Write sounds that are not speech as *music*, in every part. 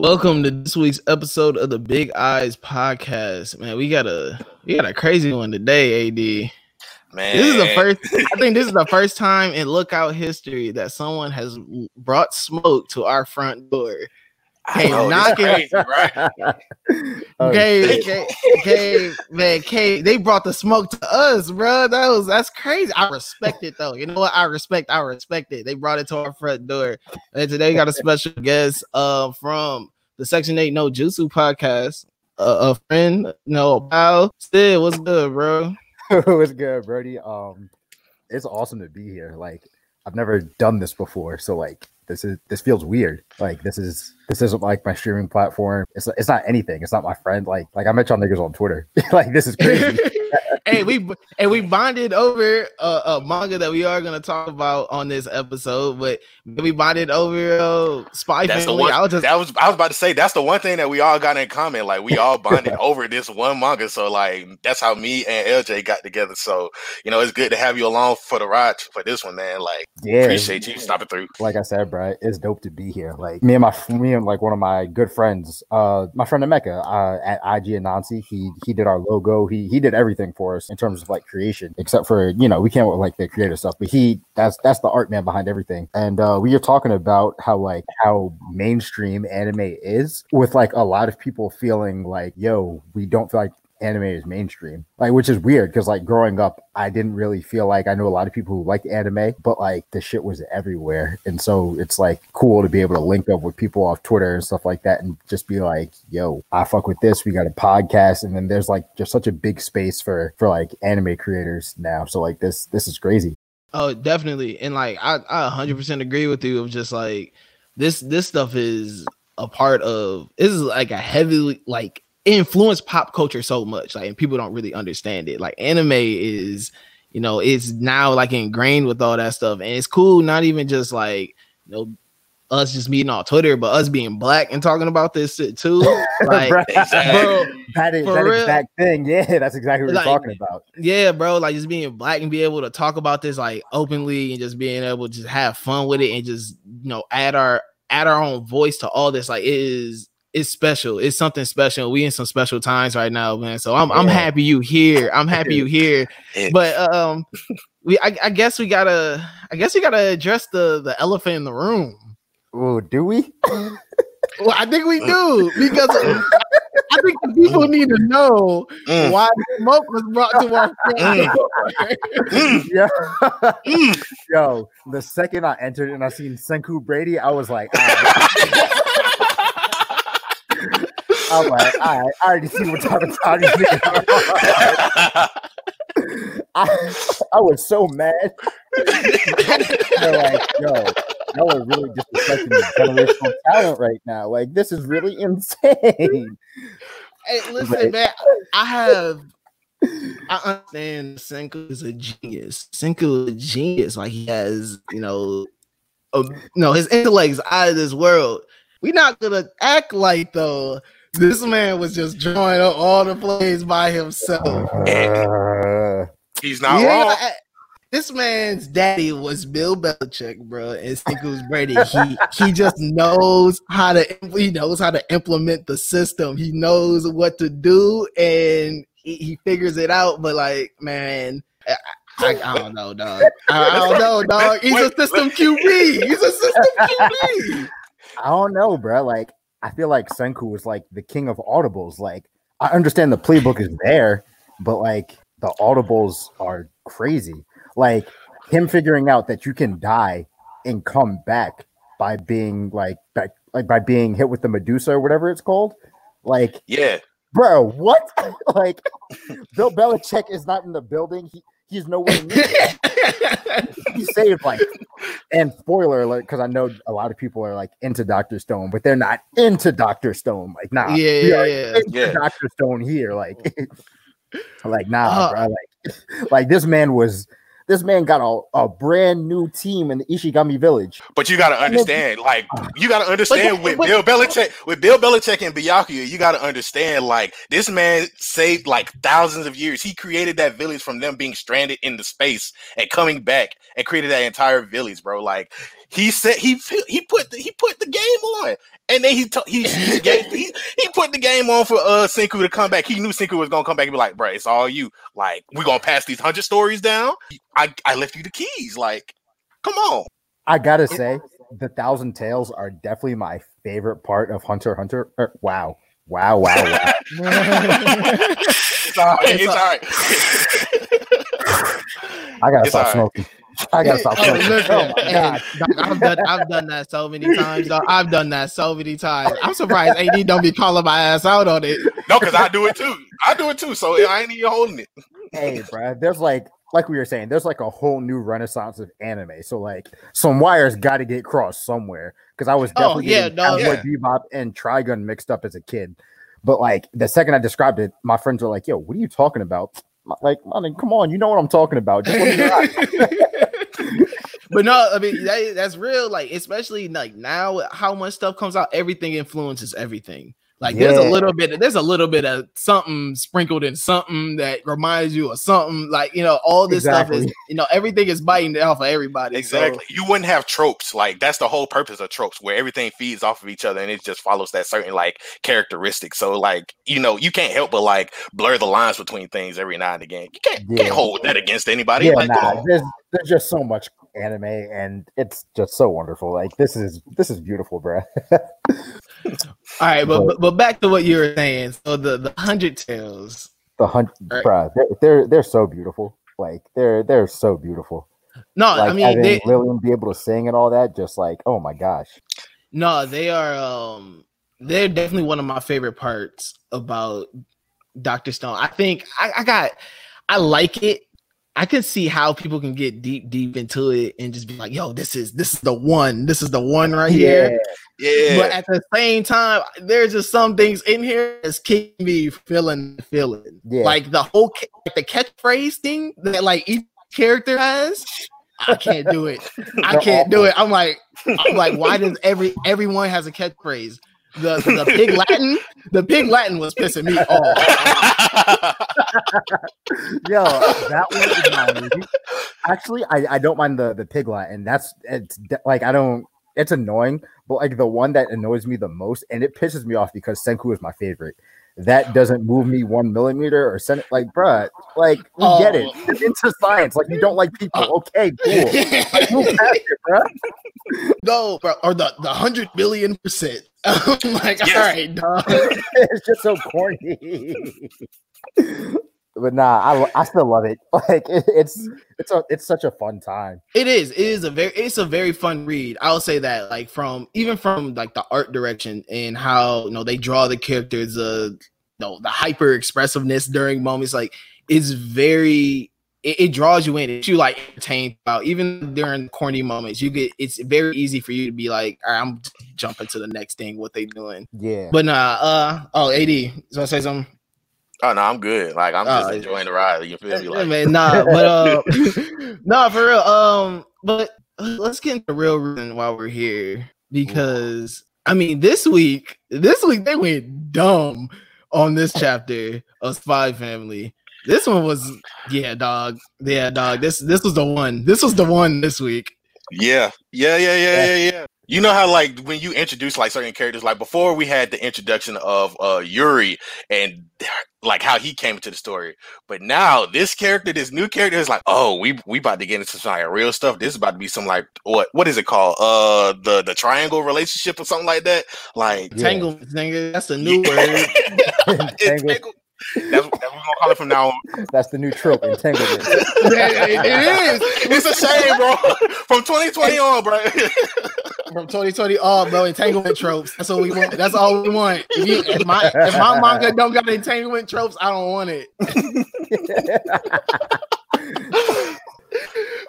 Welcome to this week's episode of the Big Eyes Podcast. Man, we got a we got a crazy one today, AD. Man, This is the first I think this is the *laughs* first time in lookout history that someone has brought smoke to our front door. I Hey, know, it's knocking- crazy, right? *laughs* Oh, Okay, okay, okay, man, K, they brought the smoke to us, bro. That was that's crazy. I respect it though. You know what? I respect. I respect it. They brought it to our front door, and today we got a special guest, uh, from the Section Eight No Jutsu podcast. Uh, a friend, no pal. still, what's good, bro? *laughs* What's good, Brody? Um, it's awesome to be here. Like, I've never done this before, so like, this is this feels weird. Like, this is this isn't like my streaming platform. It's it's not anything. It's not my friend. Like, like I met y'all niggas on Twitter. *laughs* like, this is crazy. *laughs* hey, we and we bonded over a, a manga that we are gonna talk about on this episode, but we bonded over uh, Spy That's the Family. one. I was just that was I was about to say that's the one thing that we all got in common. Like we all bonded *laughs* over this one manga. So like that's how me and LJ got together. So you know it's good to have you along for the ride for this one, man. Like yeah, appreciate you stopping through. like I said, bro, it's dope to be here. Like me and my me and like one of my good friends, uh, my friend Emeka, uh, at IG Anansi, he he did our logo. He he did everything for us in terms of like creation, except for you know we can't like the creative stuff, but he that's that's the art man behind everything. And uh, we are talking about how like how mainstream anime is, with like a lot of people feeling like, yo, we don't feel like anime is mainstream like which is weird because like growing up i didn't really feel like i know a lot of people who liked anime but like the shit was everywhere. And so it's like cool to be able to link up with people off twitter and stuff like that and just be like yo i fuck with this we got a podcast. And then there's like just such a big space for for like anime creators now. So like this this is crazy. Oh, definitely. And like I, I 100% agree with you of just like this this stuff is a part of this is like a heavily like influence pop culture so much like and people don't really understand it. Like anime is you know, it's now like ingrained with all that stuff and it's cool not even just like you know us just meeting on Twitter, but us being black and talking about this shit too. *laughs* Like, bro, that is that exact thing yeah that's exactly what Like- we're talking about yeah, bro, like just being black and be able to talk about this like openly and just being able to just have fun with it and just you know add our add our own voice to all this. Like it is it's special. It's something special. We in some special times right now, man. So I'm I'm happy you here. I'm *laughs* happy you here. But um we I, I guess we gotta I guess we gotta address the the elephant in the room. oh do we *laughs* Well, I think we do *laughs* because I think the people need to know Mm. why the smoke was brought to our Mm. Mm. yeah Mm. Yo, the second I entered and I seen Senku Brady, I was like, right. I was like, all right, I already see what type of time are. I, I was so mad. They're like, yo, y'all are really disrespecting the generational talent right now. Like, this is really insane. Hey, *laughs* listen, Right. man. I have. I understand Senku is a genius. Senku is a genius. Like he has, you know, uh, no, his intellect is out of this world. We're not gonna act like though. This man was just drawing up all the plays by himself. Uh, He's not Yeah, wrong. I- This man's daddy was Bill Belichick, bro, and Senku's Brady. He he just knows how to he knows how to implement the system. He knows what to do, and he, he figures it out. But like, man, I, I, I don't know, dog. I, I don't know, dog. He's a system QB. He's a system QB. I don't know, bro. Like, I feel like Senku was like the king of audibles. Like, I understand the playbook is there, but like the audibles are crazy. Like him figuring out that you can die and come back by being like back, like by being hit with the Medusa or whatever it's called. Like, Yeah. bro, what? *laughs* like, Bill Belichick is not in the building. He he's nowhere near. he saved like and spoiler alert because i know a lot of people are like into dr stone but they're not into dr stone like nah Yeah, yeah, yeah. Yeah. dr stone here like *laughs* like nah Uh, bro like like this man was this man got a, a brand new team in the ishigami village But you gotta understand, like ah. you gotta understand But- with but- Bill Belichick, with Bill Belichick and Byakuya, you gotta understand, like this man saved like thousands of years. He created that village from them being stranded in the space and coming back and created that entire village, bro. Like he said he he put the, he put the game on, and then he t- he he, *laughs* gave, he he put the game on for uh Senku to come back. He knew Senku was gonna come back and be like, "Bro, it's all you. Like, we gonna pass these hundred stories down. I I left you the keys. Like, come on." I gotta say, the Thousand Tales are definitely my favorite part of Hunter Hunter. Er, wow, wow, wow, wow. *laughs* *laughs* it's all right. It's, all right. I gotta it's stop smoking. I gotta stop. Oh, listen, oh God. I've done I've done that so many times. Dog. I've done that so many times. I'm surprised AD don't be calling my ass out on it. No, because I do it too. I do it too. So I ain't even holding it. Hey, bro, there's like like we were saying, there's like a whole new renaissance of anime. So like some wires got to get crossed somewhere. Because I was oh, definitely oh, yeah, no, yeah. Bebop and Trigun mixed up as a kid. But like the second I described it, my friends were like, "Yo, what are you talking about?" Like, man, come on, you know what I'm talking about. *laughs* but no, I mean that, that's real. Like, especially like now, how much stuff comes out, everything influences everything. Like yeah. there's a little bit, there's a little bit of something sprinkled in something that reminds you of something. Like you know, all this exactly. stuff is, you know, everything is biting off of everybody. Exactly. So. You wouldn't have tropes. Like that's the whole purpose of tropes, where everything feeds off of each other and it just follows that certain like characteristic. So like you know, you can't help but like blur the lines between things every now and again. You can't yeah. can't hold that against anybody. Yeah, like, nah, there's there's just so much anime and it's just so wonderful. Like this is this is beautiful, bro. *laughs* All right, but, but, but back to what you were saying. So the the hundred tales. The hundred, right. they're, they're they're so beautiful. Like they're they're so beautiful. No, like, I mean they, Lillian be able to sing and all that. Just like oh my gosh. No, they are. um They're definitely one of my favorite parts about Doctor Stone. I think I, I got. I like it I can see how people can get deep, deep into it and just be like, "Yo, this is this is the one. This is the one right here." Yeah. But at the same time, there's just some things in here that's keeping me feeling feeling. Yeah. Like the whole like the catchphrase thing that like each character has. I can't do it. *laughs* I can't do it. I'm like, I'm like, why does every everyone has a catchphrase? The the pig Latin, the pig Latin was pissing me off. *laughs* Yo, that one is my movie. Actually, I, I don't mind the the pig Latin. That's it's like I don't. It's annoying, but like the one that annoys me the most, and it pisses me off because Senku is my favorite. That doesn't move me one millimeter or send it like, bruh, like we oh. get it. Oh. It's into science. Like you don't like people. Uh, okay, cool. Like, move *laughs* past it, bruh. No, bro, or the the hundred billion percent. *laughs* I'm like, yes. all right, dog. *laughs* it's just so corny. but nah, I, I still love it. *laughs* Like it, it's it's a it's such a fun time. It is. It is a very it's a very fun read. I'll say that. Like from even from like the art direction and how you know they draw the characters, uh, you know, the hyper expressiveness during moments. Like it's very it, it, draws you in. It's you like entertained about even during corny moments. You get it's very easy for you to be like, all right, I'm jumping to the next thing. What they doing? Yeah. But nah. Uh oh, Ad. You want to say something? Oh no, I'm good. Like I'm just uh, enjoying the ride. You feel me? Like man, nah, but uh, *laughs* *laughs* nah, for real. Um, but let's get into the real reason why we're here because I mean, this week, this week they went dumb on this chapter of Spy Family. This one was, yeah, dog. Yeah, dog. This this was the one. This was the one this week. Yeah, yeah, yeah, yeah, yeah, yeah. You know how like when you introduce like certain characters, like before we had the introduction of uh Yuri and like how he came into the story, but now this character, this new character, is like, oh, we we about to get into some like real stuff. This is about to be some like what what is it called? Uh, the the triangle relationship or something like that. Like tangle, nigga. That's a new word. *laughs* tangle. That's, that's what we're gonna call it from now on. That's the new trope, entanglement. *laughs* it, it is. It's a shame, bro. From 2020 on, bro. From 2020 on, bro. Entanglement tropes. That's what we want. That's all we want. If, you, if my if my manga don't got entanglement tropes, I don't want it. *laughs*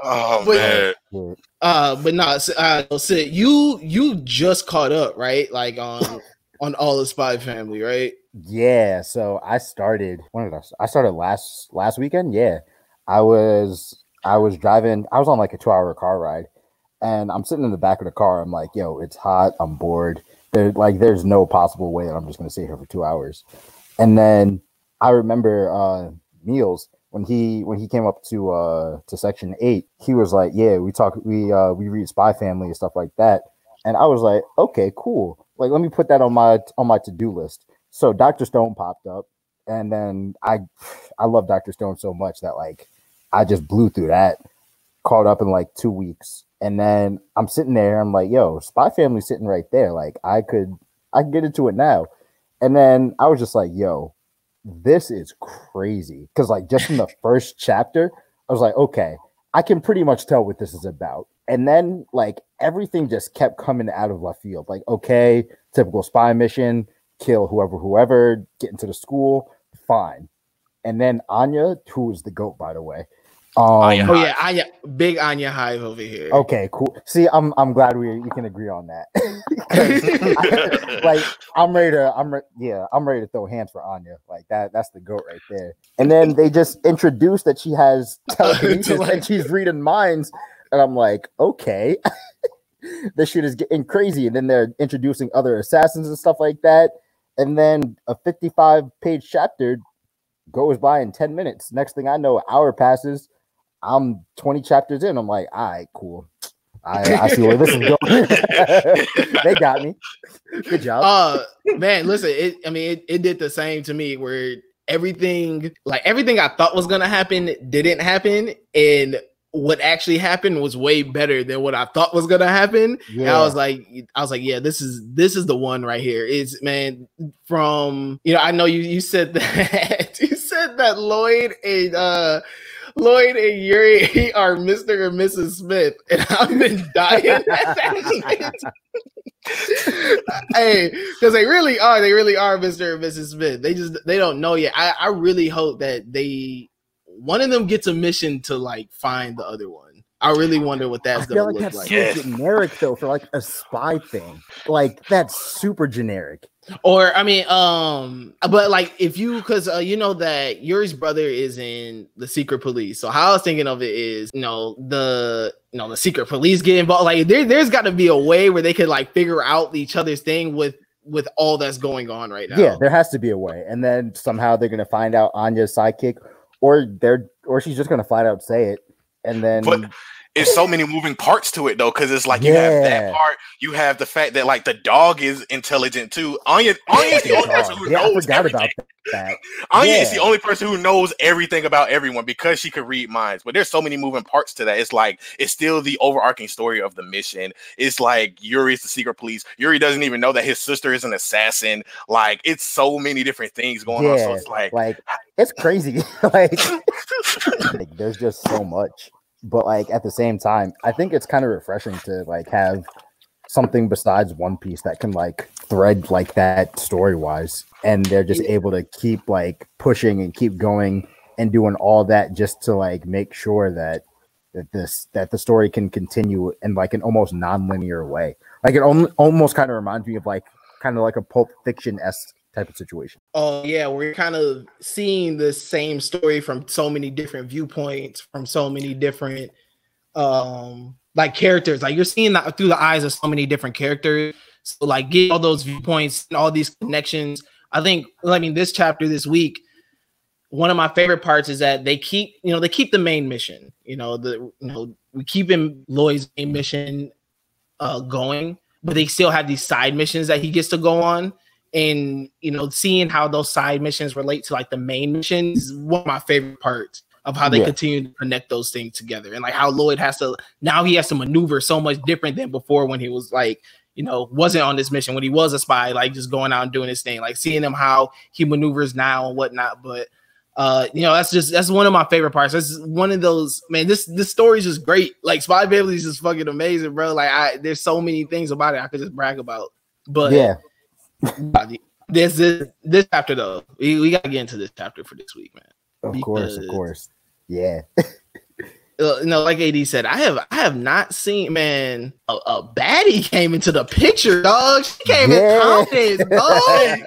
oh but, man. Uh, but no, uh, Syd, you you just caught up, right? Like on on all the Spy Family, right? Yeah, so I started when did I Start? I started last last weekend. Yeah. I was I was driving, I was on like a 2-hour car ride and I'm sitting in the back of the car. I'm like, "Yo, it's hot. I'm bored. There like there's no possible way that I'm just to sit here for 2 hours." And then I remember uh Meals when he when he came up to uh to section eight, he was like, "Yeah, we talk, we uh we read Spy Family and stuff like that," and I was like, "Okay, cool. Like, let me put that on my on my to do list." So Doctor Stone popped up, and then I I love Doctor Stone so much that like I just blew through that, caught up in like two weeks, and then I'm sitting there. I'm like, "Yo, Spy Family sitting right there. Like, I could I can get into it now," and then I was just like, "Yo." this is crazy because like just from the *laughs* first chapter i was like okay i can pretty much tell what this is about and then like everything just kept coming out of left field like okay typical spy mission kill whoever whoever get into the school fine and then anya who is the goat by the way um, Anya oh yeah, Anya, big Anya Hive over here. Okay, cool. See, I'm I'm glad we we can agree on that. I, *laughs* like I'm ready to I'm re- yeah I'm ready to throw hands for Anya. Like that that's the goat right there. And then they just introduced that she has telekinesis like, *laughs* and she's reading minds, and I'm like, okay, *laughs* this shit is getting crazy. And then they're introducing other assassins and stuff like that. And then a 55 page chapter goes by in 10 minutes. Next thing I know, hour passes I'm 20 chapters in. I'm like, all right, cool. I, I see where this is going. *laughs* they got me. Good job. Uh man, listen, it I mean it, it did the same to me where everything like everything I thought was gonna happen didn't happen. And what actually happened was way better than what I thought was gonna happen. Yeah. I was like, I was like, yeah, this is this is the one right here. It's man from you know, I know you you said *laughs* that you said that Lloyd and uh Lloyd and Yuri *laughs* are Mr. and Mrs. Smith, and *laughs* I've been dying hey, because they really are, they really are Mr. and Mrs. Smith. They just they don't know yet. I, I really hope that they one of them gets a mission to like find the other one. I really wonder what that's I feel like that's like. so generic though for like a spy thing. Like that's super generic. Or I mean, um, but like if you because uh, you know that Yuri's brother is in the secret police. So how I was thinking of it is, you know, the you know the secret police get involved. Like there, there's got to be a way where they could like figure out each other's thing with with all that's going on right now. Yeah, there has to be a way, and then somehow they're gonna find out Anya's sidekick, or they're or she's just gonna flat out say it and then but it's so many moving parts to it though, because it's like you yeah. have that part, you have the fact that like the dog is intelligent too. Anya, Anya is the only person who yeah, knows everything. that. *laughs* Anya yeah. is the only person who knows everything about everyone because she could read minds. But there's so many moving parts to that. It's like it's still the overarching story of the mission. It's like Yuri's the secret police. Yuri doesn't even know that his sister is an assassin. Like it's so many different things going on. So it's like like it's crazy. *laughs* like, *laughs* like there's just so much but like at the same time, I think it's kind of refreshing to like have something besides One Piece that can like thread like that story wise, and they're just able to keep like pushing and keep going and doing all that just to like make sure that that this that the story can continue in like an almost non-linear way. Like it almost kind of reminds me of like kind of like a pulp fiction esque type of situation. Oh yeah, we're kind of seeing the same story from so many different viewpoints, from so many different um like characters. Like you're seeing that through the eyes of so many different characters. So like get all those viewpoints and all these connections. I think I mean this chapter this week one of my favorite parts is that they keep, you know, they keep the main mission. You know, the you know, we keep him Lloyd's main mission uh going, but they still have these side missions that he gets to go on and you know seeing how those side missions relate to like the main missions is one of my favorite parts of how they yeah. continue to connect those things together and like how Lloyd has to now he has to maneuver so much different than before when he was like you know wasn't on this mission when he was a spy like just going out and doing his thing like seeing him how he maneuvers now and whatnot but uh you know that's just that's one of my favorite parts. That's one of those man this this story is just great. Like spy family is just fucking amazing bro. Like i there's so many things about it i could just brag about but yeah *laughs* this is this chapter though. We, we gotta get into this chapter for this week, man. Of because, course, of course. Yeah. *laughs* you know, like AD said, I have I have not seen man a, a baddie came into the picture, dog. She came yeah. *laughs* in confidence, dog.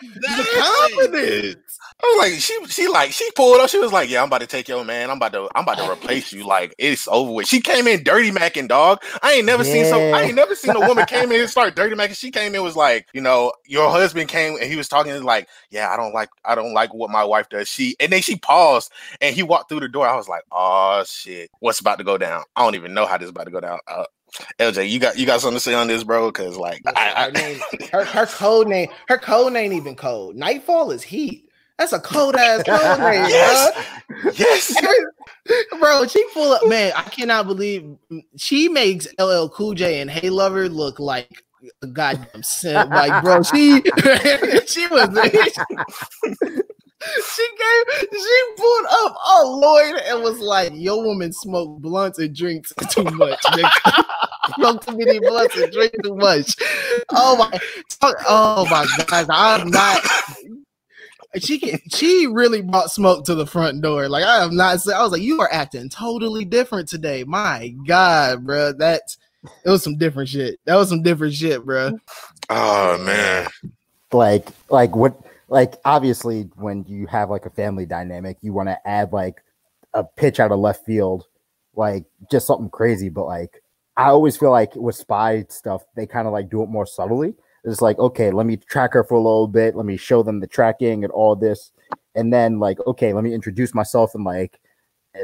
confidence. I was like, she she like she pulled up. She was like, "Yeah, I'm about to take your man. I'm about to I'm about to *laughs* replace you. Like it's over with." She came in dirty macking, dog. I ain't never seen so. I ain't never seen a woman came in and *laughs* start dirty macking. She came in was like, you know, your husband came and he was talking like, "Yeah, I don't like I don't like what my wife does." She and then she paused and he walked through the door. I was like, "Oh shit, what's about to go down?" I don't even know how this is about to go down. Uh, LJ, you got you got something to say on this, bro? Because like, I, her, name, her, her code name, her code ain't even cold. Nightfall is heat. That's a cold ass code *laughs* name, yes. bro. Yes, *laughs* bro. She full of man. I cannot believe she makes LL Cool J and Hey Lover look like a goddamn simp. Like, bro, she *laughs* she was. she gave she pulled up oh Lloyd and was like, Your woman smoked blunts and drinks too much. Smoke too many blunts and drink too much. Oh my oh my god, I'm not she can, she really brought smoke to the front door. Like I have not saying I was like, you are acting totally different today. My God, bro, that it was some different shit. That was some different shit, bro. Oh man, like like what like obviously when you have like a family dynamic, you want to add like a pitch out of left field, like just something crazy. But like I always feel like with spy stuff, they kind of like do it more subtly. It's like, okay, let me track her for a little bit. Let me show them the tracking and all this. And then like, okay, let me introduce myself in like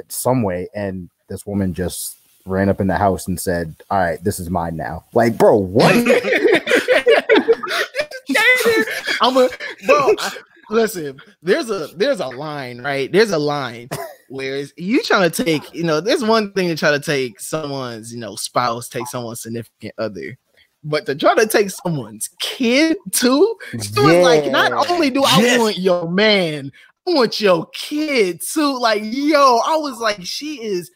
some way. And this woman just ran up in the house and said, All right, this is mine now. Like, bro, what? *laughs* I'm a bro. I, listen, there's a there's a line, right? There's a line where you trying to take, you know, there's one thing to try to take someone's, you know, spouse, take someone's significant other but to try to take someone's kid too, she yeah. was like, not only do I yes. want your man, I want your kid too. Like, yo, I was like, she is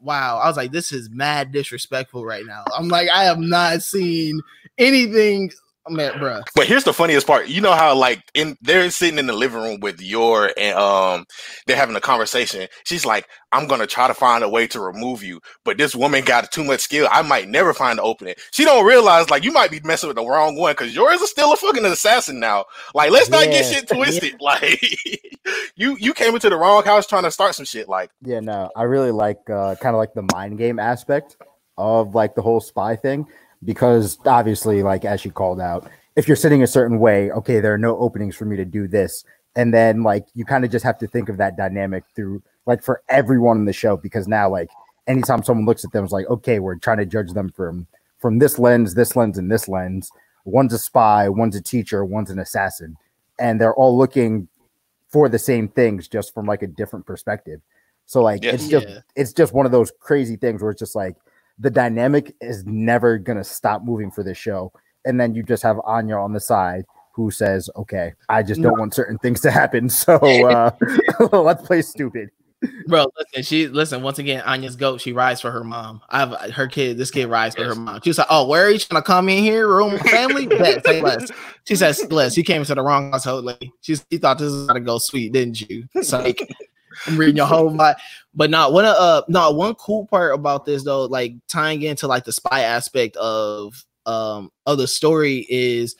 wow. I was like, this is mad disrespectful right now. I'm like, I have not seen anything Man, bro. But here's the funniest part. You know how like in they're sitting in the living room with your and um they're having a conversation. She's like, I'm gonna try to find a way to remove you, but this woman got too much skill. I might never find the opening. She don't realize like you might be messing with the wrong one because yours is still a fucking assassin now. Like, let's not get shit twisted. Yeah. *laughs* Like *laughs* you you came into the wrong house trying to start some shit. Like, yeah, no, I really like uh kind of like the mind game aspect of like the whole spy thing because obviously, like as she called out, if you're sitting a certain way, okay, there are no openings for me to do this. And then like you kind of just have to think of that dynamic through like for everyone in the show because now like anytime someone looks at them it's like okay we're trying to judge them from from this lens this lens and this lens one's a spy one's a teacher one's an assassin and they're all looking for the same things just from like a different perspective so like yes. it's just yeah. it's just one of those crazy things where it's just like the dynamic is never gonna stop moving for this show. And then you just have Anya on the side who says, "Okay, I just don't want certain things to happen, *laughs* so uh, *laughs* let's play stupid." Bro, listen, she listen once again. Anya's goat. She rides for her mom. I have her kid. This kid rides for her mom. She was like, "Oh, where are you trying to come in here, room family?" *laughs* Bet, say less. She says, "Less." You came into the wrong household, lady. She, she thought this was gonna go sweet, didn't you? It's like I'm reading your whole lot. But not one uh not one cool part about this though, like tying into like the spy aspect of um of the story is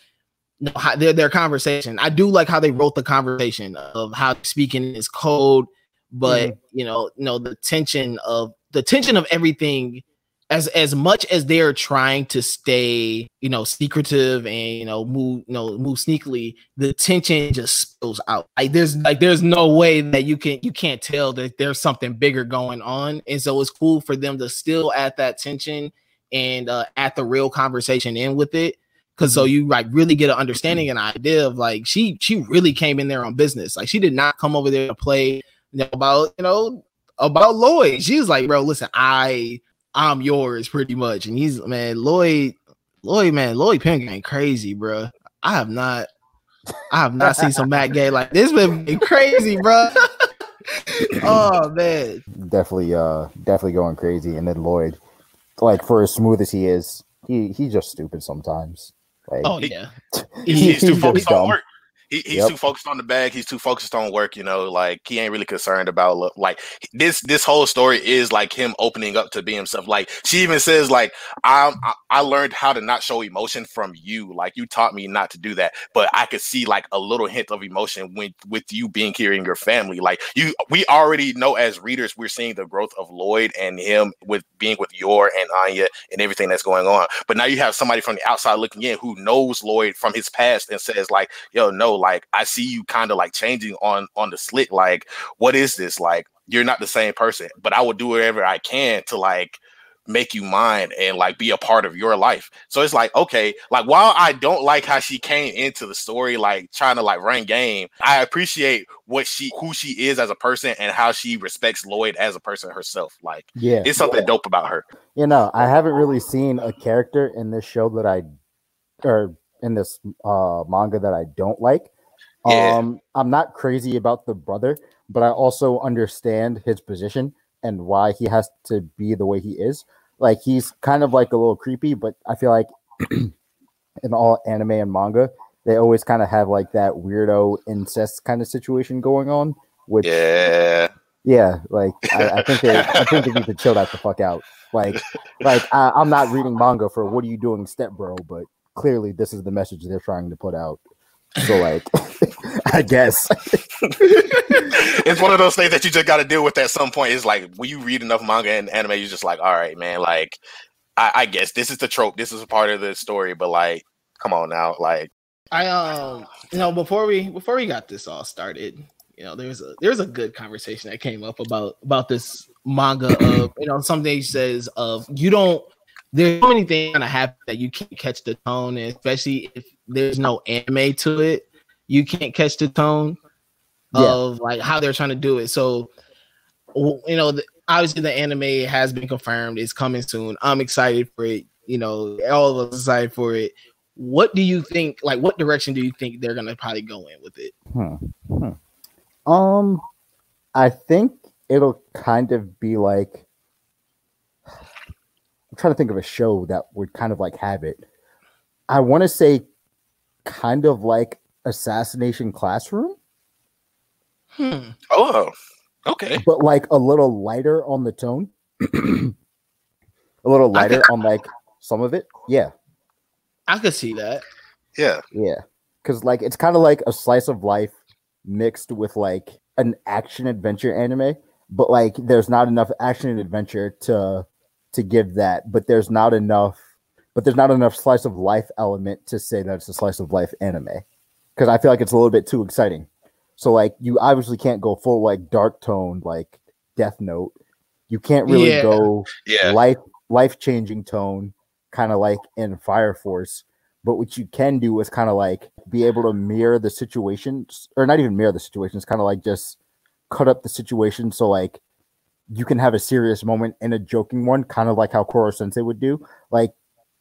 you know, how, their their conversation. I do like how they wrote the conversation of how speaking is code, but mm-hmm. you know, you know, the tension of the tension of everything as as much as they're trying to stay, you know, secretive and you know move, you know, move sneakily, the tension just spills out. Like there's like there's no way that you can you can't tell that there's something bigger going on, and so it's cool for them to still at that tension and uh, add the real conversation in with it. Cause so mm-hmm. you like really get an understanding and idea of like she she really came in there on business. Like she did not come over there to play you know, about you know about Lloyd. She was like, bro, listen, I I'm yours pretty much. And he's man, Lloyd, Lloyd, man, Lloyd Pink ain't crazy, bro. I have not, I have not seen some Matt Gay like this. Been crazy, bro. *laughs* oh man, definitely, uh, definitely going crazy. And then Lloyd, like for as smooth as he is, he he's just stupid sometimes. Like, oh yeah, *laughs* he, he's, he's too focused on work. He, he's Yep. too focused on the bag. He's too focused on work. You know, like he ain't really concerned about like this. This whole story is like him opening up to be himself. Like she even says, like I I, learned how to not show emotion from you. Like you taught me not to do that, but I could see like a little hint of emotion when with you being here in your family. Like you, we already know as readers, we're seeing the growth of Lloyd and him with being with Yor and Anya and everything that's going on. But now you have somebody from the outside looking in who knows Lloyd from his past and says like, "Yo, no, like I see you kind of like changing on on the slick. Like, what is this? Like, you're not the same person. But I will do whatever I can to like." make you mine and like be a part of your life. So it's like, okay, like while I don't like how she came into the story, like trying to like run game, I appreciate what she who she is as a person and how she respects Lloyd as a person herself. Like Yeah. it's something dope about her. You know, I haven't really seen a character in this show that I or in this uh manga that I don't like. Yeah. Um I'm not crazy about the brother, but I also understand his position and why he has to be the way he is. Like he's kind of like a little creepy, but I feel like *clears throat* in all anime and manga, they always kind of have like that weirdo incest kind of situation going on. Which Yeah. yeah, like I, I think they I think they *laughs* need to chill that the fuck out. Like like I, I'm not reading manga for what are you doing, step bro, but clearly this is the message they're trying to put out. So like *laughs* I guess. *laughs* it's one of those things that you just got to deal with at some point. It's like when you read enough manga and anime, you're just like, all right, man, like I, I guess this is the trope. This is a part of the story, but like, come on now, like I um you know before we before we got this all started, you know, there's a there's a good conversation that came up about about this manga of you know something he says of you don't there's so many things gonna happen that you can't catch the tone, and especially if there's no anime to it, you can't catch the tone Yeah. of like how they're trying to do it. So you know, the, obviously the anime has been confirmed, it's coming soon. I'm excited for it. You know, all of us excited for it. What do you think? Like, what direction do you think they're gonna probably go in with it? Hmm. Hmm. Um, I think it'll kind of be like I'm trying to think of a show that would kind of like have it. I want to say kind of like Assassination Classroom, Hmm. oh, okay, but like a little lighter on the tone. a little lighter on like some of it. Yeah. I could see that. yeah, Yeah. Cause like it's kind of like a slice of life mixed with like an action adventure anime, but like there's not enough action and adventure to to give that, but there's not enough but there's not enough slice of life element to say that it's a slice of life anime. Cause I feel like it's a little bit too exciting. So like you obviously can't go full like dark tone like Death Note. You can't really Yeah. go yeah, life life changing tone, kind of like in Fire Force. But what you can do is kind of like be able to mirror the situations, or not even mirror the situations, kind of like just cut up the situation so like you can have a serious moment and a joking one, kind of like how Koro Sensei would do. Like,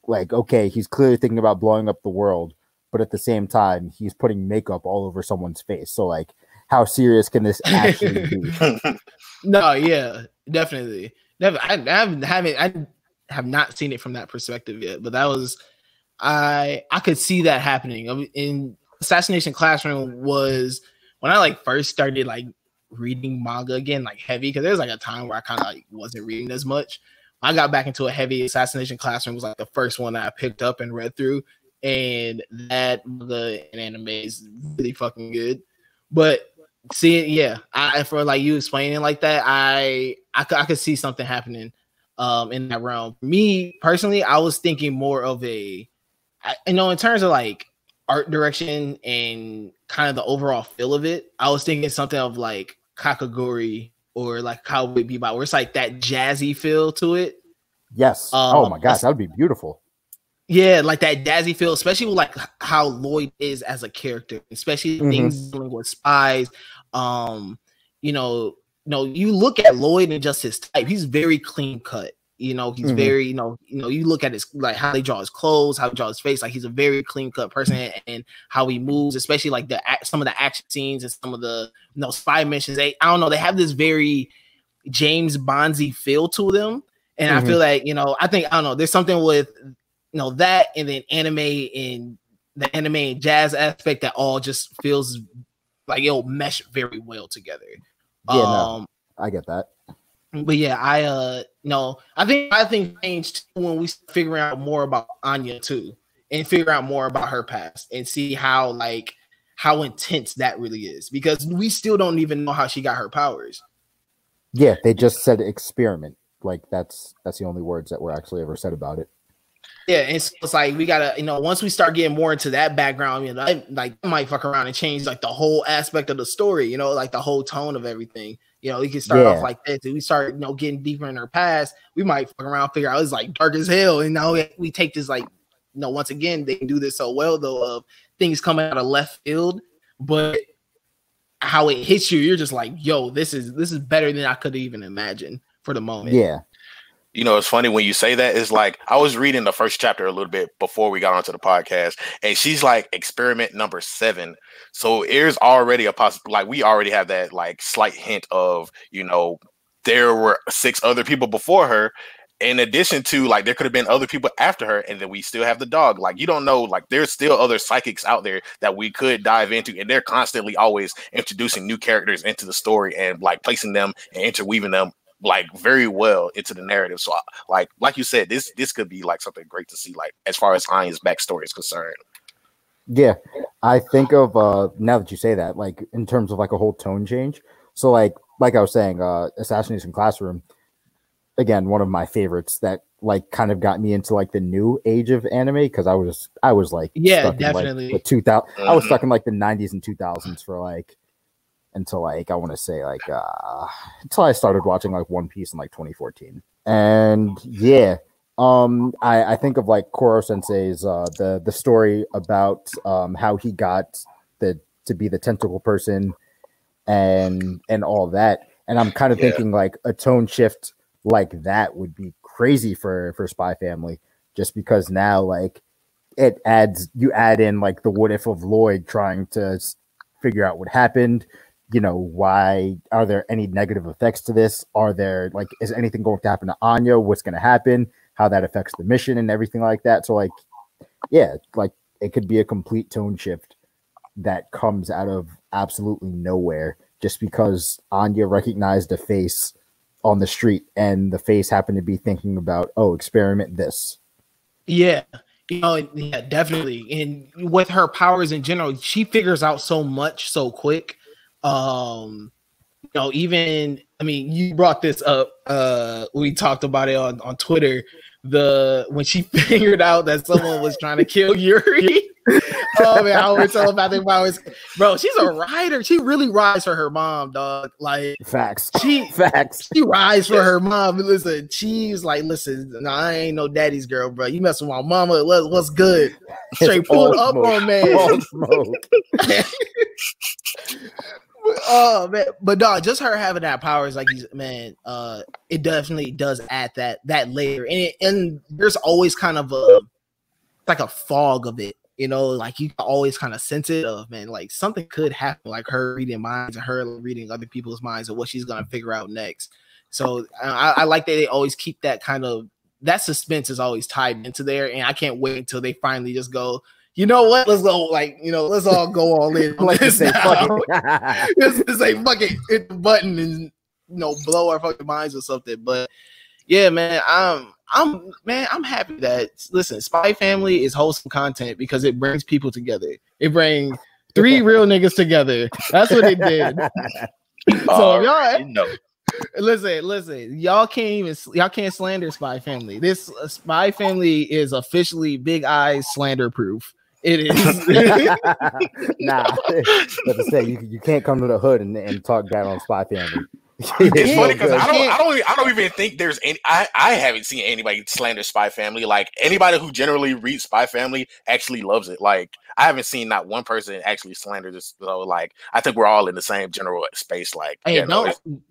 like okay, he's clearly thinking about blowing up the world, but at the same time, he's putting makeup all over someone's face. So like, how serious can this actually be? *laughs* No, yeah, definitely. Never. I, I haven't. I have not seen it from that perspective yet. But that was, I I could see that happening. In Assassination Classroom was when I like first started like reading manga again, like heavy. Because there's like a time where I kind of like wasn't reading as much. I got back into a heavy Assassination Classroom was like the first one that I picked up and read through, and that the anime is really fucking good. But see it yeah i for like you explaining like that i i, could- I could see something happening um in that realm me personally i was thinking more of a I, you know in terms of like art direction and kind of the overall feel of it i was thinking something of like Kakegurui or like cowboy bebop where it's like that jazzy feel to it Yes. oh Um, my gosh, that would be beautiful. yeah, like that jazzy feel, especially with like how Lloyd is as a character, especially Mhm. things dealing with spies. Um, you know, you know, you look at Lloyd and just his type, he's very clean cut. You know, he's Mhm. very, you know, you know, you look at his like how they draw his clothes, how he draw his face, like he's a very clean cut person and, how he moves, especially like the some of the action scenes and some of the you know spy missions. They I don't know, they have this very James Bondsy feel to them. And I Mhm. feel like, you know, I think I don't know, there's something with you know that and then anime and the anime and jazz aspect that all just feels like it'll mesh very well together. Yeah, um, no, I get that. But yeah, I uh no, I think I think changed when we figure out more about Anya too, and figure out more about her past and see how like how intense that really is because we still don't even know how she got her powers. Yeah, they just said experiment. Like that's that's the only words that were actually ever said about it. Yeah, and so it's like we gotta, you know, once we start getting more into that background, you know, I, like I might fuck around and change like the whole aspect of the story, you know, like the whole tone of everything. You know, we can start Yeah. off like this. If we start, you know, getting deeper in her past, we might fuck around, figure out it's like dark as hell. And now we, we take this like, you know, once again, they do this so well though of things coming out of left field, but how it hits you, you're just like, yo, this is this is better than I could even imagine for the moment. Yeah, You know, it's funny when you say that. It's like I was reading the first chapter a little bit before we got onto the podcast, and she's like experiment number seven. So there's already a possible, like we already have that like slight hint of, you know, there were six other people before her. In addition to like, there could have been other people after her, and then we still have the dog. Like, you don't know, like, there's still other psychics out there that we could dive into, and they're constantly always introducing new characters into the story and like placing them and interweaving them like very well into the narrative. So, like, like you said, this this could be like something great to see, like as far as Anya's backstory is concerned. yeah. I think of uh now that you say that, like in terms of like a whole tone change. So like like I was saying, uh Assassination Classroom, again, one of my favorites that like kind of got me into like the new age of anime because I was I was like Yeah, stuck in, like, definitely. the two thousand I was Mhm. stuck in like the nineties and two thousands for like until like I want to say like uh until I started watching like One Piece in like 2014. And yeah, um I I think of like Koro Sensei's uh the the story about um how he got the to be the tentacle person and and all that. And I'm kind of Yeah. thinking like a tone shift like that would be crazy for for Spy Family just because now like it adds you add in like the what if of Lloyd trying to figure out what happened. You know, why are there any negative effects to this? Are there like is anything going to happen to Anya? What's going to happen? How that affects the mission and everything like that. So like, yeah, like it could be a complete tone shift that comes out of absolutely nowhere just because Anya recognized a face on the street and the face happened to be thinking about, oh, experiment this. Yeah. You know, yeah, definitely. And with her powers in general, she figures out so much so quick. Um, you know, even I mean, you brought this up. Uh, we talked about it on, on Twitter. The when she *laughs* figured out that someone was trying to kill *laughs* Yuri. *laughs* oh man, how her telepathic powers, bro. She's a rider. She really rides for her mom, dog. Like Facts. she Facts. she rides for her mom. Listen, she's like, listen, nah, I ain't no daddy's girl, bro. You messing with my mama. What, what's good? Straight pulled up smoke. on man. Oh man, but dog, just her having that power is like, man, uh, it definitely does add that that layer, and it, and there's always kind of a like a fog of it, you know, like you always kind of sense it of man, like something could happen, like her reading minds and her reading other people's minds and what she's gonna figure out next. So I, I like that they always keep that kind of that suspense is always tied into there, and I can't wait until they finally just go. You know what? Let's go. Like you know, let's all go all in. like this say, fuck it. just to say fuck it, hit the button and you know blow our fucking minds or something. But yeah, man, I'm I'm man, I'm happy that listen, Spy Family is wholesome content because it brings people together. It brings three real niggas together. That's what it did. *laughs* So y'all you know, listen, listen, y'all can't even y'all can't slander Spy Family. This uh, Spy Family is officially big eyes slander proof. It *laughs* is. *laughs* *laughs* nah, but to say you you can't come to the hood and, and talk bad on Spy Family. it's Yeah, funny because. I don't, I don't, I don't even think there's any. I, I haven't seen anybody slander Spy Family. Like anybody who generally reads Spy Family actually loves it. Like I haven't seen not one person actually slander this. So like I think we're all in the same general space. Like Hey, yeah, no, don't it's-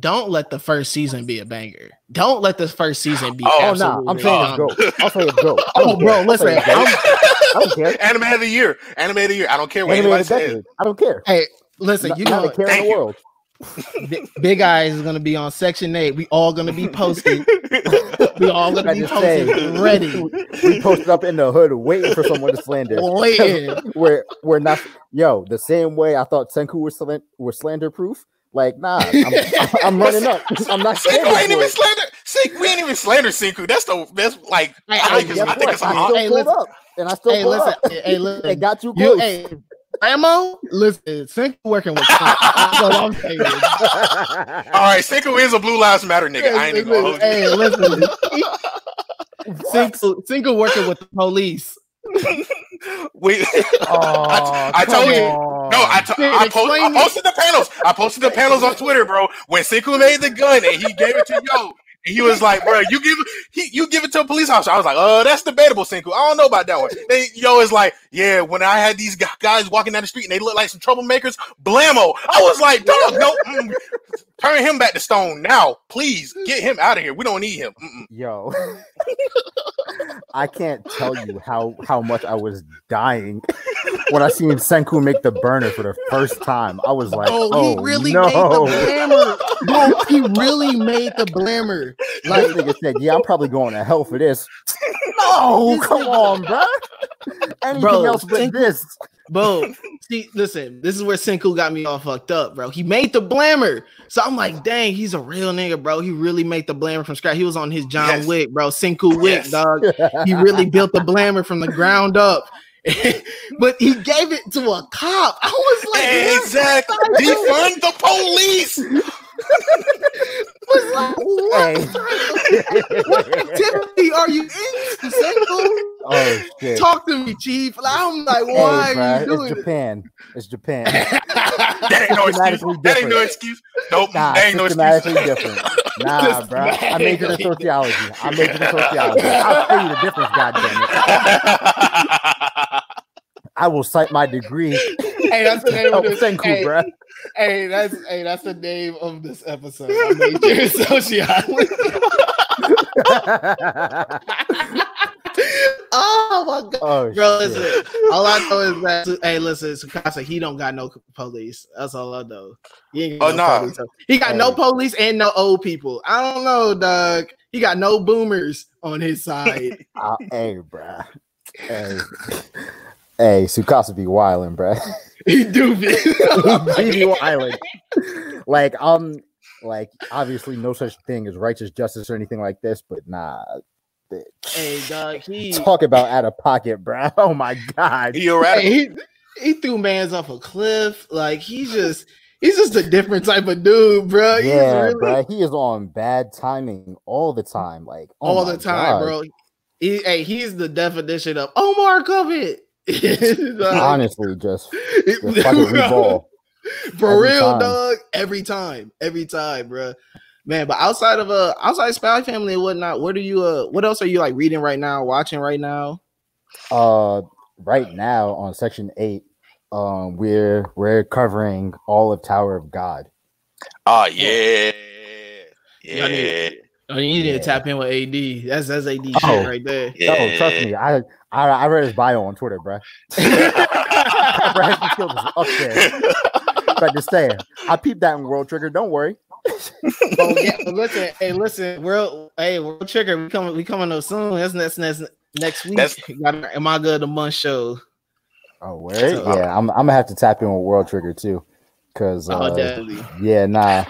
don't let the first season be a banger. Don't let the first season be. Oh, Oh no, I'm absolutely saying bomb. it's. I'll say it's goat. I Oh, bro, care. I'll listen, say it's goat. I don't care. anime of the year, anime of the year. I don't care what Anime anybody says. decade. I don't care. Hey, listen, Not- you not know, a care in the you. world. Big Eyes is gonna be on Section Eight. We all gonna be posted. *laughs* we all gonna I be just posted, say, ready, We posted up in the hood waiting for someone to slander. *laughs* waiting. *laughs* we're we're not yo the same way I thought Senku was slan- was slander proof. Like nah, *laughs* I'm, I'm running up. *laughs* I'm not scared. Ain't even it. slander. Sink, we ain't even slander Senku. That's the that's like Hey, I think it's, Guess I think it's a I hon- still Hey, pulled listen. up, and I still Hey, pulled listen. up. Hey, *laughs* listen. It got too You, close. hey, Ammo, listen, Sync working with Sync. That's what I'm saying. All right, Senku is a Blue Lives Matter nigga. I ain't even gonna hold you. Hey, listen. Sync, Sync working with the police. We, *laughs* Aw, I told come you. on. No, I, Dude, I, post, I posted the panels. I posted the panels on Twitter, bro. When Senku made the gun and he gave it to Yo, and he was like, "Bro, you give he, you give it to a police officer." I was like, "Oh, that's debatable, Senku. I don't know about that one." They, Yo is like, "Yeah, when I had these guys walking down the street and they look like some troublemakers, blammo." I was like, "Dog, no, mm, turn him back to stone now, please. Get him out of here. We don't need him." Mm-mm. Yo, I can't tell you how how much I was dying when I seen Senku make the burner for the first time. I was like, Oh, oh, he really no. made the blammer. Bro, he really made the blammer. Like Like, nigga said, yeah, I'm probably going to hell for this. No, *laughs* come on, bro. *laughs* Anything Bro, else but Senku- this? bro, see, listen, this is where Senku got me all fucked up, bro. He made the blammer. So I'm like, dang, he's a real nigga, bro. He really made the blammer from scratch. He was on his John Yes. Wick, bro. Senku Wick, Yes. dog. He really built the blammer from the ground up. *laughs* but he gave it to a cop. I was like. Exactly. Defund the police. *laughs* was like, what? what activity are you into, Senku? oh shit. Talk to me, chief. I'm like, Hey, why are bruh, you doing it's it? Japan. It's Japan. *laughs* That ain't no excuse. Systematically That ain't no excuse. Nope. Nah, that ain't no systematically excuse. different. *laughs* Nah, bro. I majored in sociology. I majored in sociology. I'll tell you the difference, goddamn it. *laughs* I will cite my degree *laughs* Hey, that's the name of *laughs* of this. Senku, hey, bro. hey, that's hey, that's the name of this episode. I made you sociology. *laughs* oh my god. oh, Bro, shit. listen. All I know is that hey, listen, Tsukasa, he don't got no police. That's all I know. He ain't got Oh, no nah. police. He got no police and no old people. I don't know, Doug. He got no boomers on his side. Uh, hey, bro. Hey, hey, Tsukasa be wildin', bro. *laughs* he do be. *laughs* he be wildin'. *laughs* Like, um, like obviously no such thing as righteous justice or anything like this, but nah. bitch. hey, Doug, *sighs* he Talk about out of pocket, bro. Oh my god. He a radical. Hey, he, he threw man's off a cliff. Like he's just he's just a different type of dude, bro. He's Yeah, really- bro. He is on bad timing all the time. Like oh all the time, God. bro. He, hey, he's the definition of Omar Covet. *laughs* Like, Honestly, just, just fucking *laughs* reball. For Every real, time. dog. Every time, every time, bro. Man, but outside of uh outside Spy Family and whatnot, what are you uh what else are you like reading right now, watching right now? Uh, right now on section eight, um, we're we're covering all of Tower of God. Oh yeah. Y'all Yeah. need- Oh, you need Yeah. to tap in with AD. That's that's AD Oh. shit right there. Yeah. Oh, trust me, I, I I read his bio on Twitter, bro. Comprehension *laughs* skills is up there. But to say, I peeped that in World Trigger. Don't worry. oh yeah, but listen, hey, listen, world, hey, world trigger, we coming, we coming up soon. That's next, next, next week. That's- Got our Am I good a month show? Oh, wait, So- yeah, I'm I'm gonna have to tap in with World Trigger too, because Oh, uh, definitely. yeah, nah.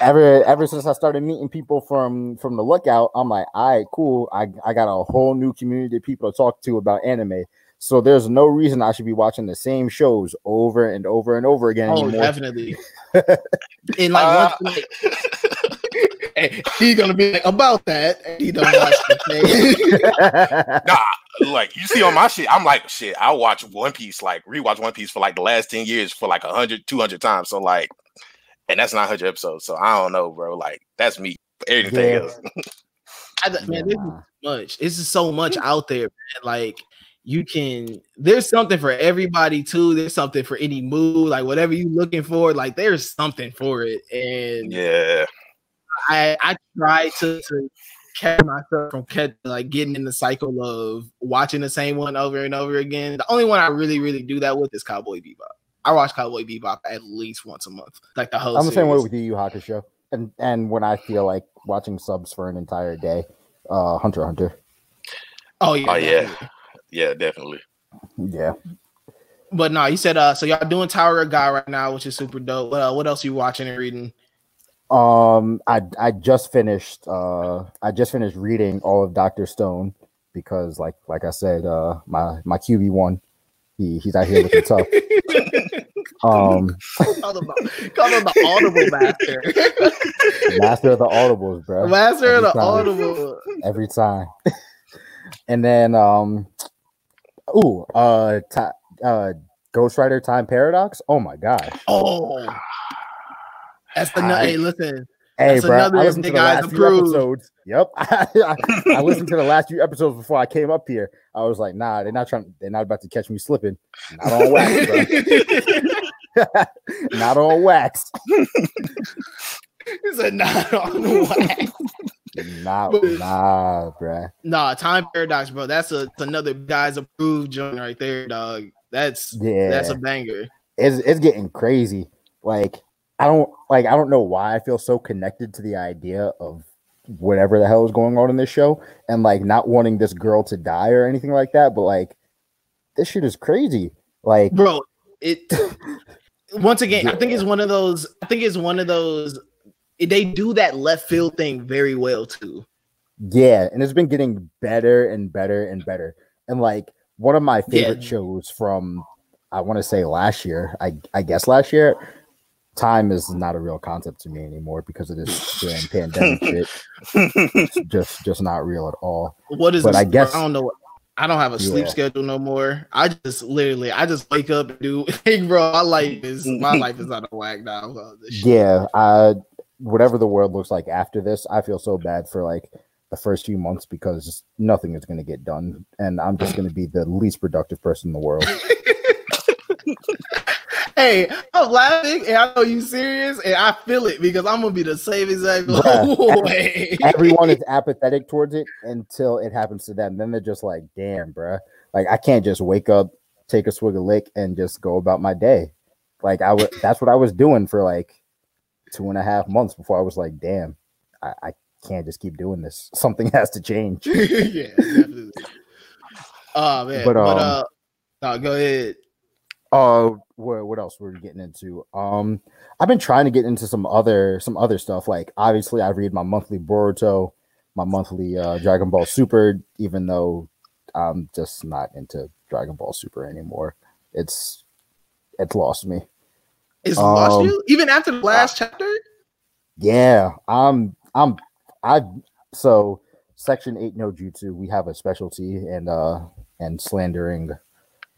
Ever ever since I started meeting people from from the lookout, I'm like, all right, cool. I I got a whole new community of people to talk to about anime. So there's no reason I should be watching the same shows over and over and over again Oh, anymore. definitely. *laughs* and like, Uh, once, like *laughs* hey, he's gonna be like about that. And he don't watch the thing. *laughs* nah, like you see on my shit, I'm like, shit, I watch One Piece, like rewatch One Piece for like the last 10 years for like 100, 200 times. So, like, and that's 900 episodes. So, I don't know, bro. Like, that's me. Anything Yeah. else. *laughs* I, man, Yeah, this is much. This is so much out there, man. Like you can. There's something for everybody too. There's something for any mood, like whatever you're looking for. Like there's something for it, and Yeah. I I try to to catch myself from catch, like getting in the cycle of watching the same one over and over again. The only one I really really do that with is Cowboy Bebop. I watch Cowboy Bebop at least once a month, like the whole. I'm the same way series. with Yu Yu Hakusho, and and when I feel like watching subs for an entire day, uh, Hunter Hunter. Oh yeah, Oh, yeah. definitely. Yeah, definitely. Yeah. But no, you said uh, so y'all doing Tower of God right now, which is super dope. What, uh, what else you watching and reading? Um, I I just finished uh I just finished reading all of Doctor Stone because like like I said uh my my QB one he he's out here looking tough. *laughs* Um, call him, the- call him the Audible Master. *laughs* master of the audibles, bro. Master of the time. Audible. every time. *laughs* and then um ooh, uh ti- uh Ghostwriter Time Paradox. Oh my gosh. Oh, that's the I- hey. Listen, Hey, That's bro, I another listened to the last few approved. episodes. Yep, I, *laughs* I listened to the last few episodes before I came up here. I was like, nah, they're not trying. They're not about to catch me slipping. Not on wax, bro. *laughs* *laughs* not on wax. it's a not on wax. Nah, But- nah, bruh. Nah, Time Paradox, bro. That's a it's another guys approved joint right there, dog. That's Yeah, that's a banger. it's it's getting crazy. Like I don't like I don't know why I feel so connected to the idea of whatever the hell is going on in this show and like not wanting this girl to die or anything like that, but like this shit is crazy. Like bro it *laughs* once again i think it's one of those i think it's one of those they do that left field thing very well too yeah, and it's been getting better and better and better. And like one of my favorite Yeah. shows from I want to say last year, I I guess last year, time is not a real concept to me anymore because of this damn pandemic *laughs* shit. It's just just not real at all. what is But this, I guess- i don't know i don't have a sleep Yeah. schedule no more i just literally i just wake up and do *laughs* hey bro my life is my *laughs* life is out of whack now about this shit. Yeah, uh whatever the world looks like after this, I feel so bad for like the first few months because nothing is going to get done and I'm just going to be the least productive person in the world. Hey i'm laughing and i know you serious and i feel it because i'm gonna be the same exact Bruh. *laughs* way Everyone is apathetic towards it until it happens to them. Then they're just like, "Damn, bruh. Like I can't just wake up, take a swig of lick and just go about my day." Like I would that's what I was doing for like two and a half months before I was like, "Damn, I, I can't just keep doing this. *laughs* Something has to change." *laughs* yeah, definitely. Oh man, But, but, um, uh, no, go ahead. Uh, what what else were we getting into? Um, I've been trying to get into some other some other stuff. Like obviously, I read my monthly Boruto, my monthly uh, Dragon Ball Super, even though I'm just not into Dragon Ball Super anymore. It's it's lost me. It's lost um, you even after the last chapter. Yeah, I'm I'm I so section eight no jutsu. We have a specialty and uh and slandering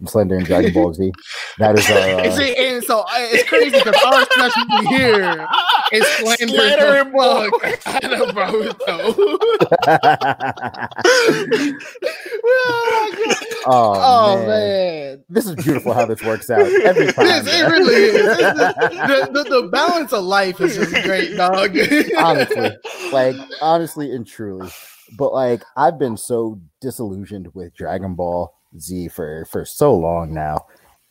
slandering Dragon Ball Z. That is And uh *laughs* see, and so uh, it's crazy because our specialty here is Slender, Slandering the fuck out of Boruto. oh, my God. oh, Oh, man. man. This is beautiful how this works out every time. Yes, it really *laughs* is. The, the, the balance of life is just great, dog. *laughs* honestly, like honestly and truly. But like I've been so disillusioned with Dragon Ball Z for for so long now.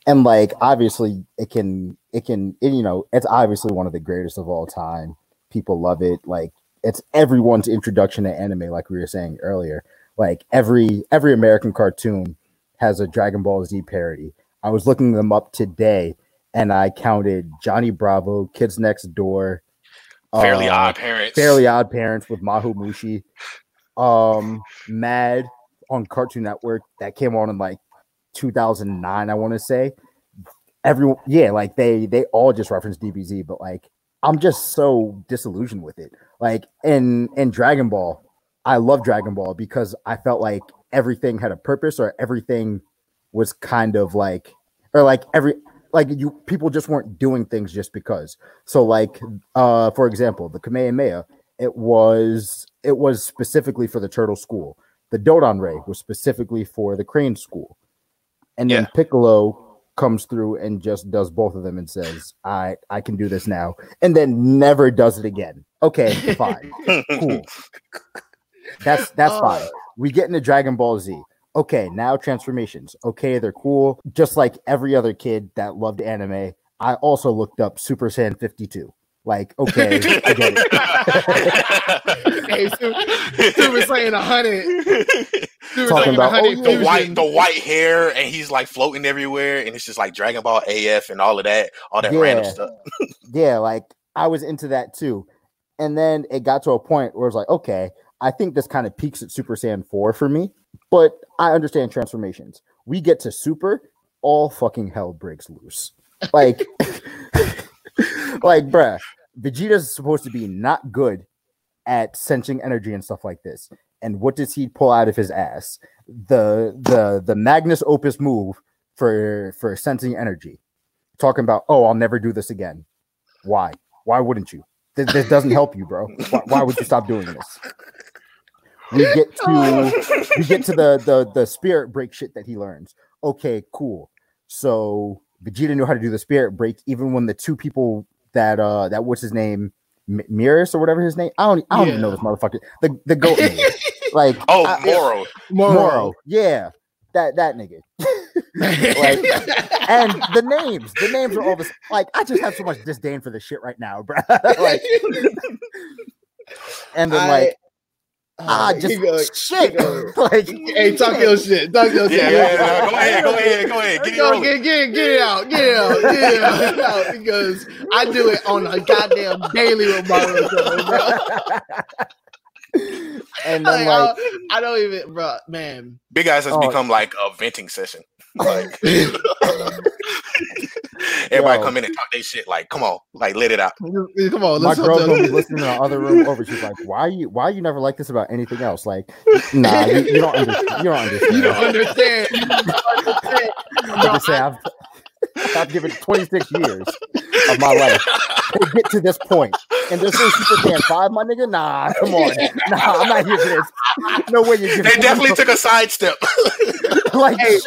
And like obviously it can it can it, you know, it's obviously one of the greatest of all time. People love it. Like it's everyone's introduction to anime like we were saying earlier. Like every every American cartoon has a Dragon Ball Z parody. I was looking them up today and I counted Johnny Bravo, Kids Next Door, Fairly uh, odd parents. Fairly Odd Parents with Maho Mushi, um, Mad on Cartoon Network that came on in like 2009, I want to say. Everyone, yeah, like they they all just reference DBZ, but like I'm just so disillusioned with it. Like in in Dragon Ball, I love Dragon Ball because I felt like everything had a purpose or everything was kind of like or like every like you people just weren't doing things just because. So like uh for example, the Kamehameha, it was it was specifically for the turtle school. The Dodon Ray was specifically for the crane school. And then Yeah. Piccolo comes through and just does both of them and says, I I can do this now, and then never does it again. Okay, *laughs* fine. Cool. That's that's Oh. fine. We get into Dragon Ball Z. Okay, now transformations. Okay, they're cool. Just like every other kid that loved anime, I also looked up Super Saiyan 52. Like, okay, *laughs* I get it. *laughs* hey, Super Saiyan 100. Talking about oh, yeah. the white, the white hair, and he's like floating everywhere, and it's just like Dragon Ball AF and all of that, all that yeah. random stuff. *laughs* yeah, like I was into that too. And then it got to a point where it's like, okay, I think this kind of peaks at Super Saiyan 4 for me, but I understand transformations. We get to Super, all fucking hell breaks loose. Like, like, bruh, Vegeta's supposed to be not good at sensing energy and stuff like this. And what does he pull out of his ass? The the the Magnus Opus move for for sensing energy. Talking about, oh, I'll never do this again. Why? Why wouldn't you? This, this doesn't help you, bro. Why, why would you stop doing this? We get to we get to the the the spirit break shit that he learns. Okay, cool. So Vegeta knew how to do the spirit break, even when the two people that uh that what's his name M- Miras or whatever his name. I don't I don't yeah. even know this motherfucker. The the goat name. *laughs* like oh I, Moro. Moro. Moro. Yeah. That that nigga. *laughs* like and the names, the names are all this like I just have so much disdain for this shit right now, bro. *laughs* like and then I, like Ah, uh, just go, shit. *laughs* like, hey, talk your shit. Talk your shit. Yeah, yeah, go ahead, go ahead, go ahead. Get it, go, get, get, get it out, get it out, get it out, get it out. Because I do it on a goddamn daily with Mario, bro. *laughs* and *laughs* then, like, I, don't, I don't even, bro, man. Big Eyes has oh, become like a venting session. Like everybody Yo. come in and talk their shit. Like, come on, like let it out. *laughs* Come on, my girl gonna be listening in the other room over. She's like, "Why you? Why you never like this about anything else? Like, *laughs* nah, you, you don't understand. You don't understand. You don't understand. You don't understand. I'm just saying, I've, I've given 26 years of my life to get to this point. And there's no Super Saiyan 5, my nigga? Nah, come on. *laughs* Nah, I'm not here for this. No way you're They definitely took a sidestep. *laughs* like, hey.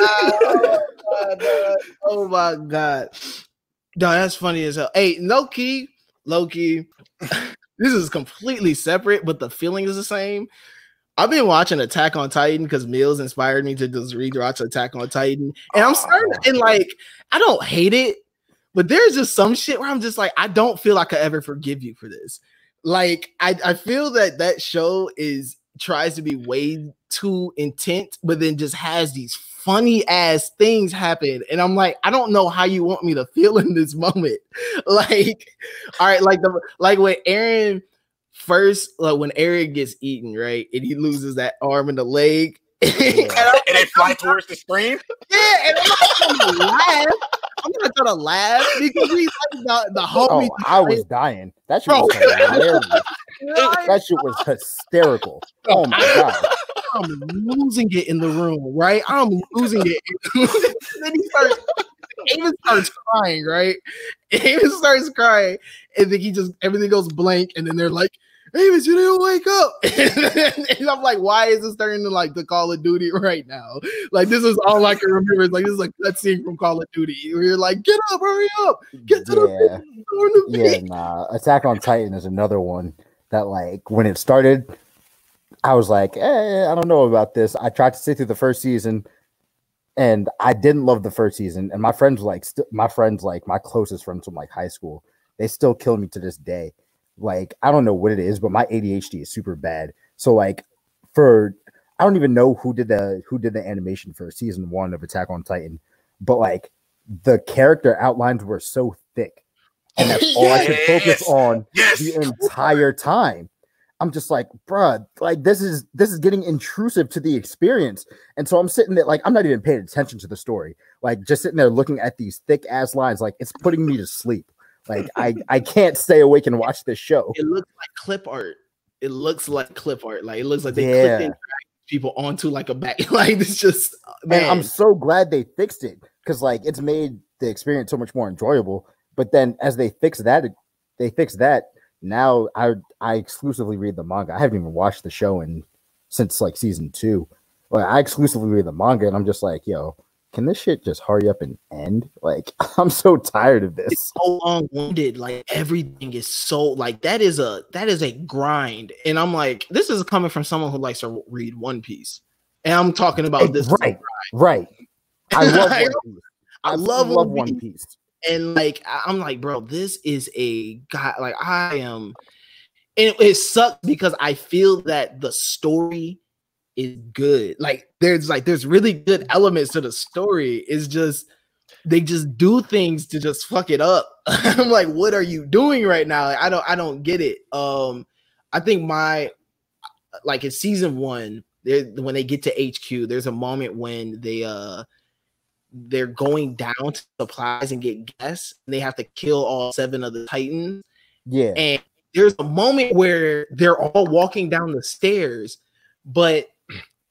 oh, God, oh my God. No, that's funny as hell. Hey, low key. *laughs* this is completely separate, but the feeling is the same. I've been watching Attack on Titan because Mills inspired me to just rewatch Attack on Titan, and I'm starting and like I don't hate it, but there's just some shit where I'm just like I don't feel like I ever forgive you for this. Like I I feel that that show is tries to be way too intent, but then just has these funny ass things happen, and I'm like I don't know how you want me to feel *laughs* in this moment. *laughs* Like all right, like the like when Eren first like when Eren gets eaten, right, and he loses that arm and the leg. *laughs* And, and they fly towards the screen. Yeah, and I'm laugh. I'm not gonna laugh because he's like the, the homie. Oh, I was dying. That shit was *laughs* hilarious. that shit was hysterical. Oh my *laughs* god. I'm losing it in the room, right? I'm losing it. *laughs* then he starts Amos starts crying, right? Amos starts crying, and then he just everything goes blank, and then they're like, Amos, you didn't wake up. *laughs* and I'm like, why is this turning to like the Call of Duty right now? Like, this is all I can remember. It's like this is a cutscene from Call of Duty. Where you're like, get up, hurry up, get to yeah. the, the Yeah, nah. Attack on Titan is another one that like when it started, I was like, eh, I don't know about this. I tried to sit through the first season and I didn't love the first season. And my friends like st- my friends like my closest friends from like high school, they still kill me to this day. Like I don't know what it is, but my ADHD is super bad. So like for I don't even know who did the who did the animation for season one of Attack on Titan, but like the character outlines were so thick, and that's yes. all I could focus on yes. the entire time. I'm just like, bruh, like this is this is getting intrusive to the experience. And so I'm sitting there, like, I'm not even paying attention to the story. Like just sitting there looking at these thick ass lines, like it's putting me to sleep. Like I I can't stay awake and watch this show. It looks like clip art. It looks like clip art. Like it looks like they yeah. people onto like a back. *laughs* like it's just man. And I'm so glad they fixed it because like it's made the experience so much more enjoyable. But then as they fix that, they fix that now I I exclusively read the manga. I haven't even watched the show in since like season two. Like I exclusively read the manga, and I'm just like, yo, can this shit just hurry up and end? Like *laughs* I'm so tired of this. It's so long winded. Like everything is so like that is a that is a grind, and I'm like, this is coming from someone who likes to read One Piece. and I'm talking about this. Right, right. I *laughs* love I- One Piece. I love love One Piece. and like I'm like, bro, this is a guy. Like I am, and it, it sucks because I feel that the story is good. Like there's like there's really good elements to the story. It's just they just do things to just fuck it up. *laughs* I'm like, what are you doing right now? I don't I don't get it. Um, I think my like in season one, there when they get to HQ, there's a moment when they uh they're going down to supplies and get guests, and they have to kill all seven of the titans. Yeah, And there's a moment where they're all walking down the stairs, but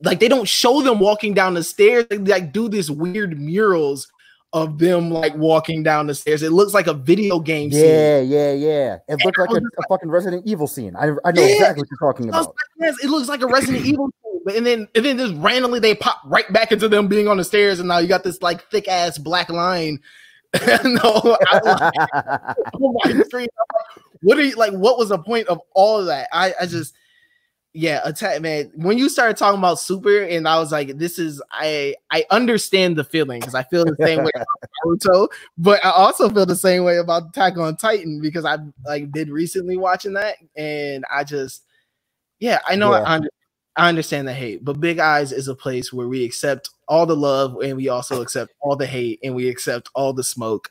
like they don't show them walking down the stairs. They like do this weird murals of them like walking down the stairs. It looks like a video game scene. yeah, yeah, yeah. It looked I like a, just a fucking Resident Evil scene. I, I know Yeah. exactly what you're talking about. like, yes, it looks like a Resident Evil. But and then and then just randomly they pop right back into them being on the stairs, and now you got this like thick ass black line. *laughs* no, I like, *laughs* oh my screen. I'm like, What are you like? What was the point of all of that? I, I just yeah, attack man. When you started talking about super, and I was like, this is I I understand the feeling because I feel the same way about *laughs* Naruto, but I also feel the same way about Attack on Titan because I like been recently watching that, and I just yeah, I know Yeah. I, under, I understand the hate, but Big Eyes is a place where we accept all the love and we also accept all the hate and we accept all the smoke.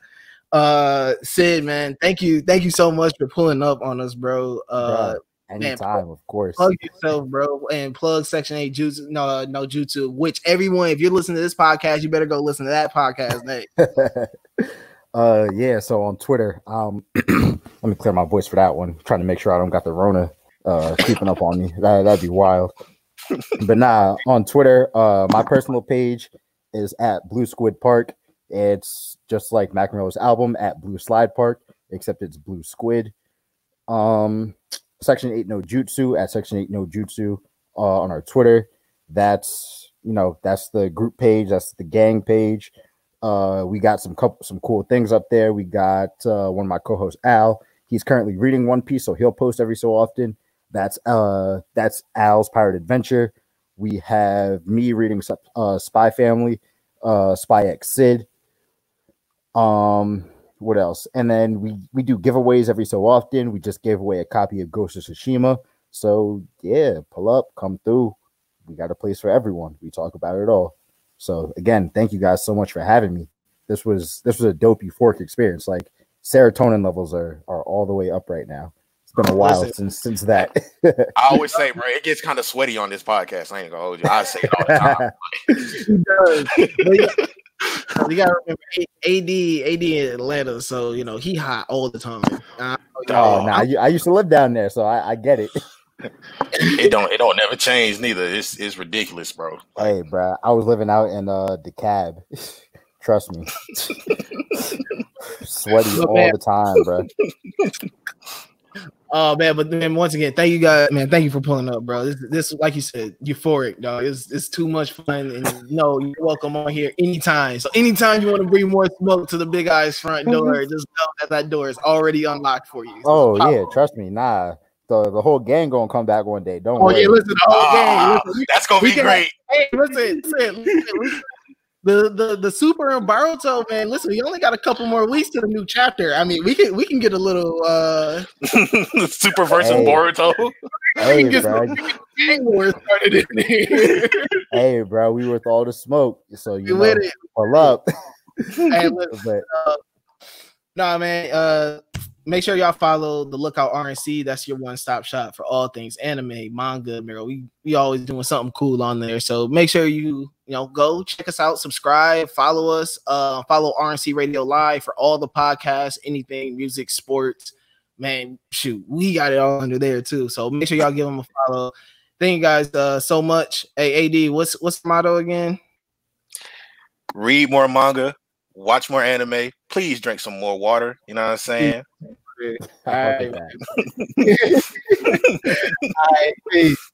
Uh Syd, man, thank you, thank you so much for pulling up on us, bro. Uh Bruh, Anytime, of course. plug yourself, bro, and plug section eight jutsu, no, uh, no jutsu, which everyone, if you're listening to this podcast, you better go listen to that podcast. Nate. *laughs* uh yeah so on twitter um *clears throat* let me clear my voice for that one trying to make sure i don't got the rona uh creeping up on me that, that'd be wild *laughs* but nah on twitter uh my personal page is at blue squid park it's just like mac Miller's album at blue slide park except it's blue squid um section 8 no jutsu at section 8 no jutsu uh on our twitter that's you know that's the group page that's the gang page uh, we got some couple some cool things up there. We got uh, one of my co-hosts, Al. He's currently reading One Piece, so he'll post every so often. That's uh that's Al's Pirate Adventure. We have me reading uh, Spy Family, uh, Spy X Syd. Um, what else? And then we we do giveaways every so often. We just gave away a copy of Ghost of Tsushima. So yeah, pull up, come through. We got a place for everyone. We talk about it all. So again, thank you guys so much for having me. This was this was a dope euphoric experience. Like serotonin levels are are all the way up right now. It's been a while Listen. since since that. *laughs* I always say, bro, it gets kind of sweaty on this podcast. I ain't gonna hold you. I say it all the time. *laughs* He does. But you got- you gotta remember AD, AD in Atlanta, so you know he hot all the time. Uh, oh, nah, I, I used to live down there, so I, I get it. it don't it don't never change neither. It's it's ridiculous, bro. Hey, bro, I was living out in uh the cab. *laughs* Trust me, *laughs* sweaty Look, all the time, bro. *laughs* Oh man, but then once again, thank you guys, man. Thank you for pulling up, bro. This, this like you said, euphoric, dog. It's it's too much fun, and you know you're welcome on here anytime. So anytime you want to bring more smoke to the big eyes front door, just know that that door is already unlocked for you. So Oh yeah, on. trust me. Nah, the the whole gang gonna come back one day. Don't Oh worry. yeah, listen, the whole Ah, game. Listen, that's gonna be can- great. hey, listen, listen, listen, listen. The, the the super and Boruto man, listen, we only got a couple more weeks to the new chapter. I mean, we can we can get a little uh *laughs* Super versus Hey. Boruto. *laughs* Hey, can bro. some gang wars started in here. Hey, bro, we worth all the smoke. So you you know, with it? pull up. Hey, listen, *laughs* but Nah, man. Uh, make sure y'all follow the Lookout RNC. That's your one-stop shop for all things anime, manga, Miro. We we always doing something cool on there. So make sure you you know go check us out, subscribe, follow us. Uh, follow RNC Radio Live for all the podcasts, anything music, sports. Man, shoot, we got it all under there too. So make sure y'all give them a follow. Thank you guys uh, so much. Hey, AD, what's what's the motto again? Read more manga, watch more anime. Please drink some more water. You know what I'm saying? I All right. *laughs* All right, peace.